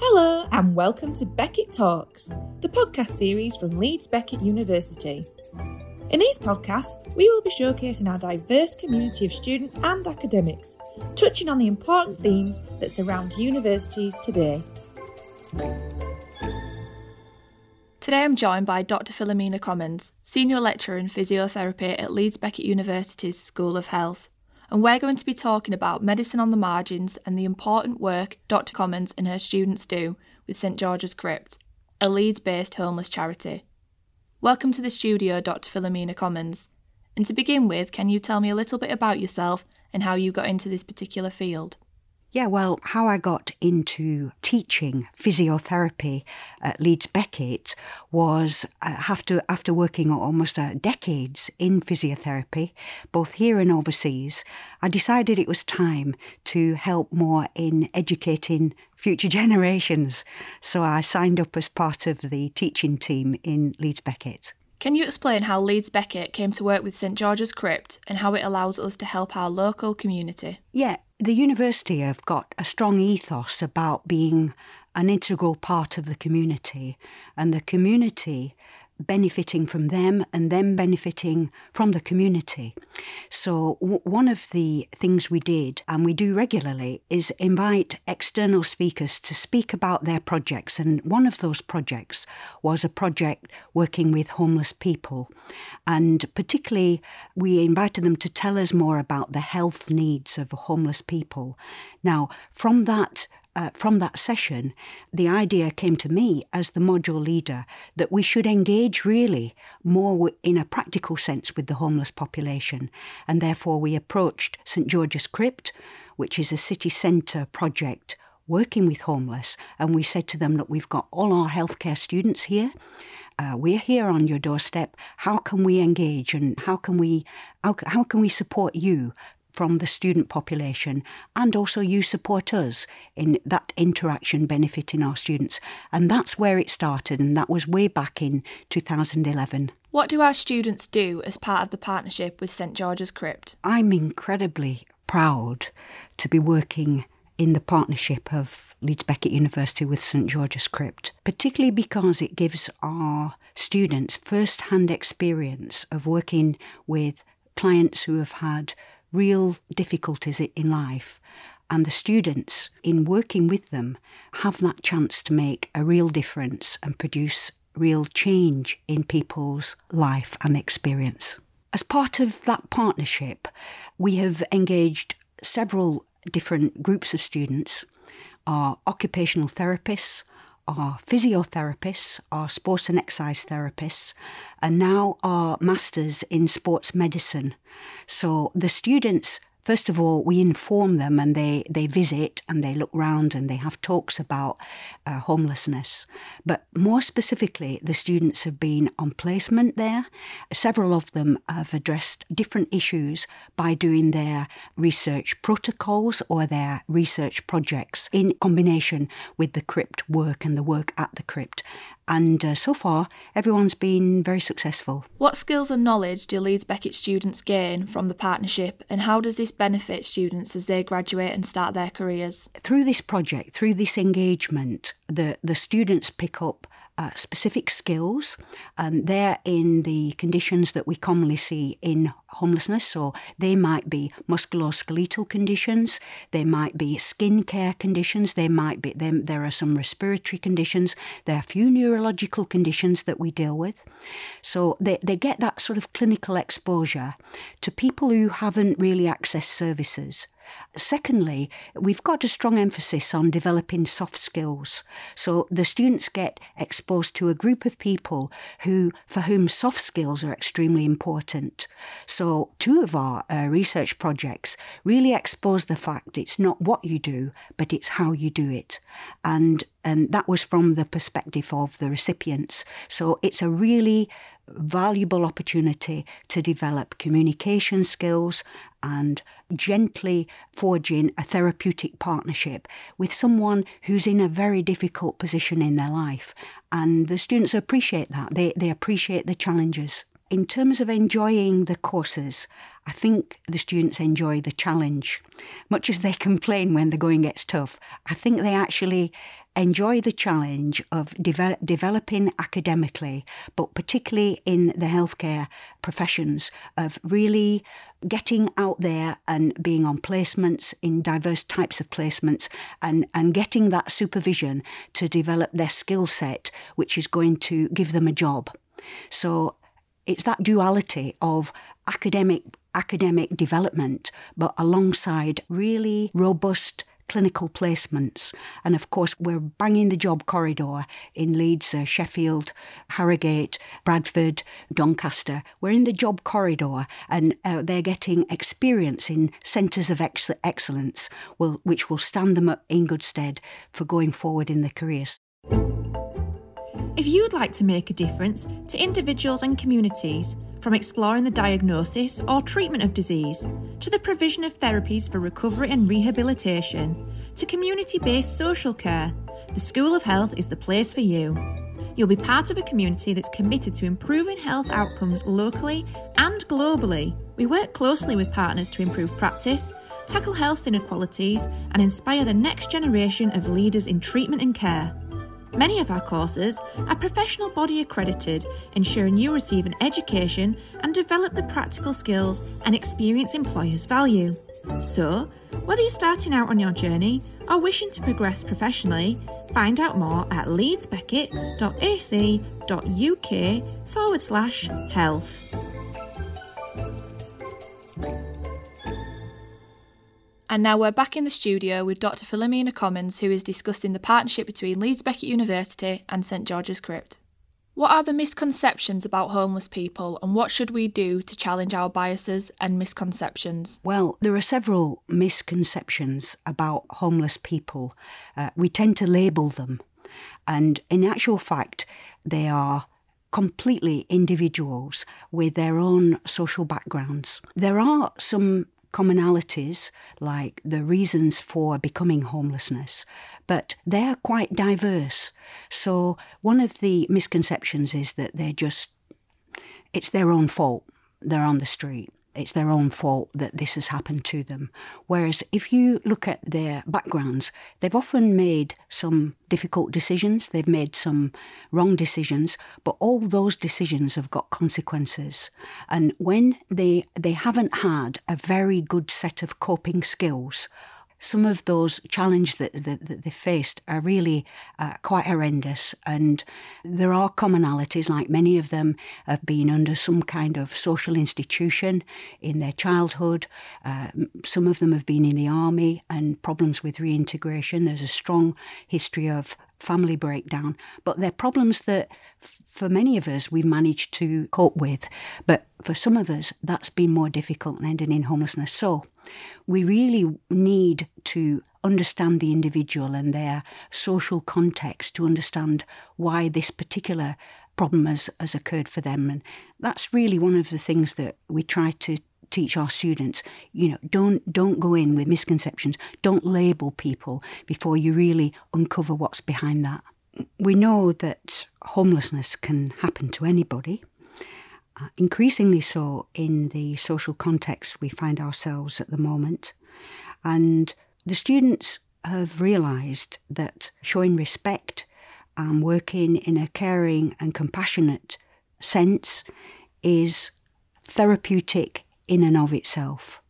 Hello, and welcome to Beckett Talks, the podcast series from Leeds Beckett University. In these podcasts, we will be showcasing our diverse community of students and academics, touching on the important themes that surround universities today. Today I'm joined by Dr. Philomena Commons, Senior Lecturer in Physiotherapy at Leeds Beckett University's School of Health. And we're going to be talking about medicine on the margins and the important work Dr. Commons and her students do with St George's Crypt, a Leeds based homeless charity. Welcome to the studio, Dr. Philomena Commons. And to begin with, can you tell me a little bit about yourself and how you got into this particular field? Yeah, well, how I got into teaching physiotherapy at Leeds Beckett was uh, after after working almost uh, decades in physiotherapy, both here and overseas. I decided it was time to help more in educating future generations. So I signed up as part of the teaching team in Leeds Beckett. Can you explain how Leeds Beckett came to work with St George's Crypt and how it allows us to help our local community? Yeah, the university have got a strong ethos about being an integral part of the community, and the community benefiting from them and them benefiting from the community. So, w- one of the things we did, and we do regularly, is invite external speakers to speak about their projects. And one of those projects was a project working with homeless people. And particularly, we invited them to tell us more about the health needs of homeless people. Now, from that uh, from that session, the idea came to me as the module leader that we should engage really more in a practical sense with the homeless population. And therefore, we approached St George's Crypt, which is a city centre project working with homeless. And we said to them, look, we've got all our healthcare students here. Uh, we're here on your doorstep. How can we engage and how can we how, how can we support you from the student population and also you support us in that interaction benefiting our students. And that's where it started, and that was way back in 2011. What do our students do as part of the partnership with St George's Crypt? I'm incredibly proud to be working in the partnership of Leeds Beckett University with St George's Crypt, particularly because it gives our students first hand experience of working with clients who have had real difficulties in life. And the students, in working with them, have that chance to make a real difference and produce real change in people's life and experience. As part of that partnership, we have engaged several different groups of students our occupational therapists, our physiotherapists, our sports and exercise therapists, and now our masters in sports medicine. So the students First of all, we inform them and they, they visit and they look round and they have talks about uh, homelessness. But more specifically, the students have been on placement there. Several of them have addressed different issues by doing their research protocols or their research projects in combination with the crypt work and the work at the crypt. And uh, so far, everyone's been very successful. What skills and knowledge do Leeds Beckett students gain from the partnership, and how does this benefit students as they graduate and start their careers? Through this project, through this engagement, the, the students pick up uh, specific skills. and they're in the conditions that we commonly see in homelessness. So they might be musculoskeletal conditions, they might be skin care conditions, they might be. There are some respiratory conditions. There are a few neurological conditions that we deal with. So they, they get that sort of clinical exposure to people who haven't really accessed services. Secondly, we've got a strong emphasis on developing soft skills. So the students get exposed to a group of people who, for whom soft skills are extremely important. So two of our uh, research projects really expose the fact it's not what you do, but it's how you do it. And and that was from the perspective of the recipients. So it's a really valuable opportunity to develop communication skills and gently forging a therapeutic partnership with someone who's in a very difficult position in their life. And the students appreciate that, they, they appreciate the challenges. In terms of enjoying the courses, I think the students enjoy the challenge. Much as they complain when the going gets tough, I think they actually enjoy the challenge of developing academically, but particularly in the healthcare professions, of really getting out there and being on placements in diverse types of placements and, and getting that supervision to develop their skill set, which is going to give them a job. So it's that duality of academic academic development, but alongside really robust clinical placements. And of course, we're banging the job corridor in Leeds, uh, Sheffield, Harrogate, Bradford, Doncaster. We're in the job corridor and uh, they're getting experience in centres of ex- excellence, will, which will stand them up in good stead for going forward in their careers. If you would like to make a difference to individuals and communities, from exploring the diagnosis or treatment of disease, to the provision of therapies for recovery and rehabilitation, to community based social care, the School of Health is the place for you. You'll be part of a community that's committed to improving health outcomes locally and globally. We work closely with partners to improve practice, tackle health inequalities, and inspire the next generation of leaders in treatment and care. Many of our courses are professional body accredited, ensuring you receive an education and develop the practical skills and experience employers value. So, whether you're starting out on your journey or wishing to progress professionally, find out more at leedsbeckett.ac.uk forward slash health. And now we're back in the studio with Dr. Philomena Commons, who is discussing the partnership between Leeds Beckett University and St George's Crypt. What are the misconceptions about homeless people, and what should we do to challenge our biases and misconceptions? Well, there are several misconceptions about homeless people. Uh, we tend to label them, and in actual fact, they are completely individuals with their own social backgrounds. There are some commonalities like the reasons for becoming homelessness, but they're quite diverse. So, one of the misconceptions is that they're just, it's their own fault, they're on the street it's their own fault that this has happened to them. Whereas if you look at their backgrounds, they've often made some difficult decisions, they've made some wrong decisions, but all those decisions have got consequences. And when they they haven't had a very good set of coping skills some of those challenges that, that, that they faced are really uh, quite horrendous. And there are commonalities, like many of them have been under some kind of social institution in their childhood. Uh, some of them have been in the army and problems with reintegration. There's a strong history of family breakdown, but they're problems that f- for many of us we've managed to cope with. But for some of us, that's been more difficult and ending in homelessness. So we really need to understand the individual and their social context to understand why this particular problem has, has occurred for them. And that's really one of the things that we try to teach our students. You know don't don't go in with misconceptions. Don't label people before you really uncover what's behind that. We know that homelessness can happen to anybody uh, increasingly so in the social context we find ourselves at the moment and the students have realized that showing respect and working in a caring and compassionate sense is therapeutic in and of itself.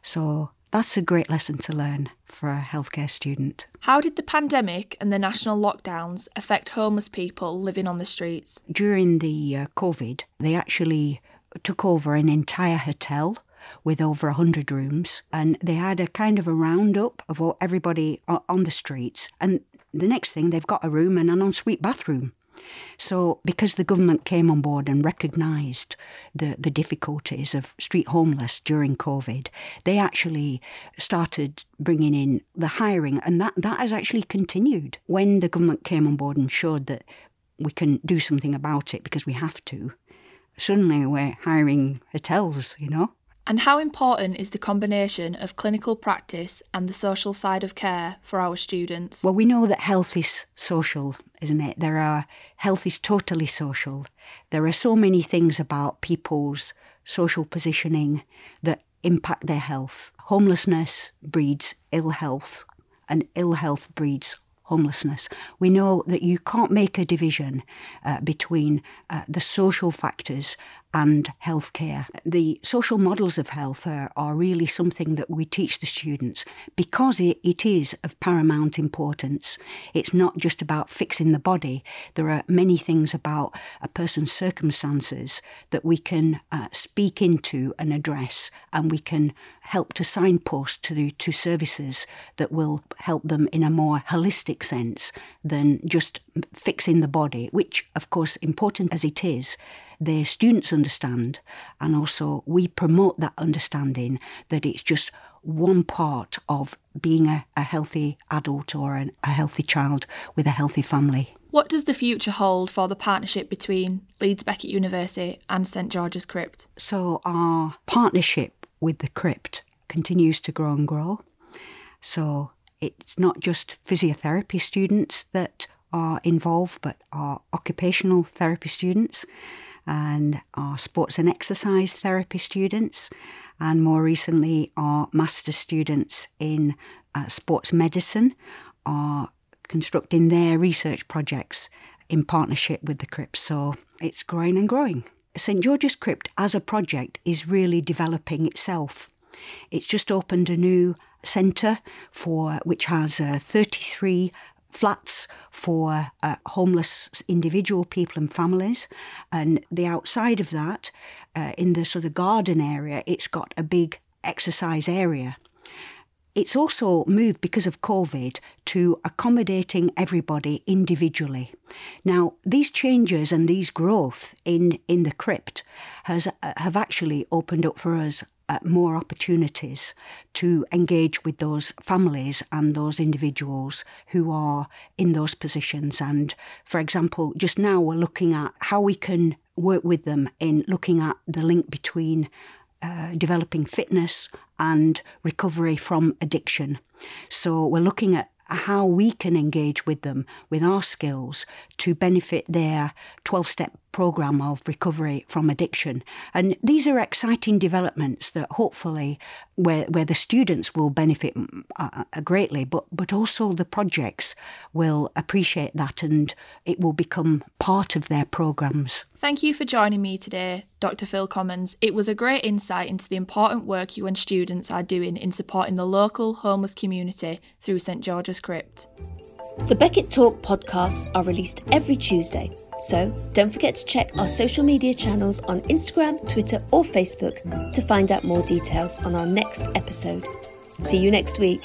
So that's a great lesson to learn for a healthcare student. How did the pandemic and the national lockdowns affect homeless people living on the streets? During the uh, COVID, they actually took over an entire hotel with over 100 rooms and they had a kind of a roundup of everybody on the streets and the next thing they've got a room and an ensuite bathroom so, because the government came on board and recognised the, the difficulties of street homeless during COVID, they actually started bringing in the hiring, and that, that has actually continued. When the government came on board and showed that we can do something about it because we have to, suddenly we're hiring hotels, you know. And how important is the combination of clinical practice and the social side of care for our students? Well, we know that health is social, isn't it? There are health is totally social. There are so many things about people's social positioning that impact their health. Homelessness breeds ill health, and ill health breeds homelessness. We know that you can't make a division uh, between uh, the social factors and healthcare. The social models of health are, are, really something that we teach the students because it, it is of paramount importance. It's not just about fixing the body, there are many things about a person's circumstances that we can uh, speak into and address, and we can help to signpost to, the, to services that will help them in a more holistic sense than just fixing the body, which, of course, important as it is, their students understand, and also we promote that understanding that it's just one part of being a, a healthy adult or an, a healthy child with a healthy family. What does the future hold for the partnership between Leeds Beckett University and St George's Crypt? So, our partnership with the Crypt continues to grow and grow. So, it's not just physiotherapy students that are involved, but our occupational therapy students and our sports and exercise therapy students, and more recently, our master students in uh, sports medicine are constructing their research projects in partnership with the Crypt. So it's growing and growing. St George's Crypt as a project is really developing itself. It's just opened a new centre for which has uh, 33 flats for uh, homeless individual people and families. And the outside of that, uh, in the sort of garden area, it's got a big exercise area. It's also moved because of COVID to accommodating everybody individually. Now, these changes and these growth in, in the crypt has have actually opened up for us uh, more opportunities to engage with those families and those individuals who are in those positions. And for example, just now we're looking at how we can work with them in looking at the link between uh, developing fitness and recovery from addiction. So we're looking at how we can engage with them with our skills to benefit their 12 step program of recovery from addiction. And these are exciting developments that hopefully where, where the students will benefit uh, greatly, but, but also the projects will appreciate that and it will become part of their programs. Thank you for joining me today, Dr. Phil Commons. It was a great insight into the important work you and students are doing in supporting the local homeless community through St George's Crypt. The Beckett Talk podcasts are released every Tuesday, so don't forget to check our social media channels on Instagram, Twitter, or Facebook to find out more details on our next episode. See you next week.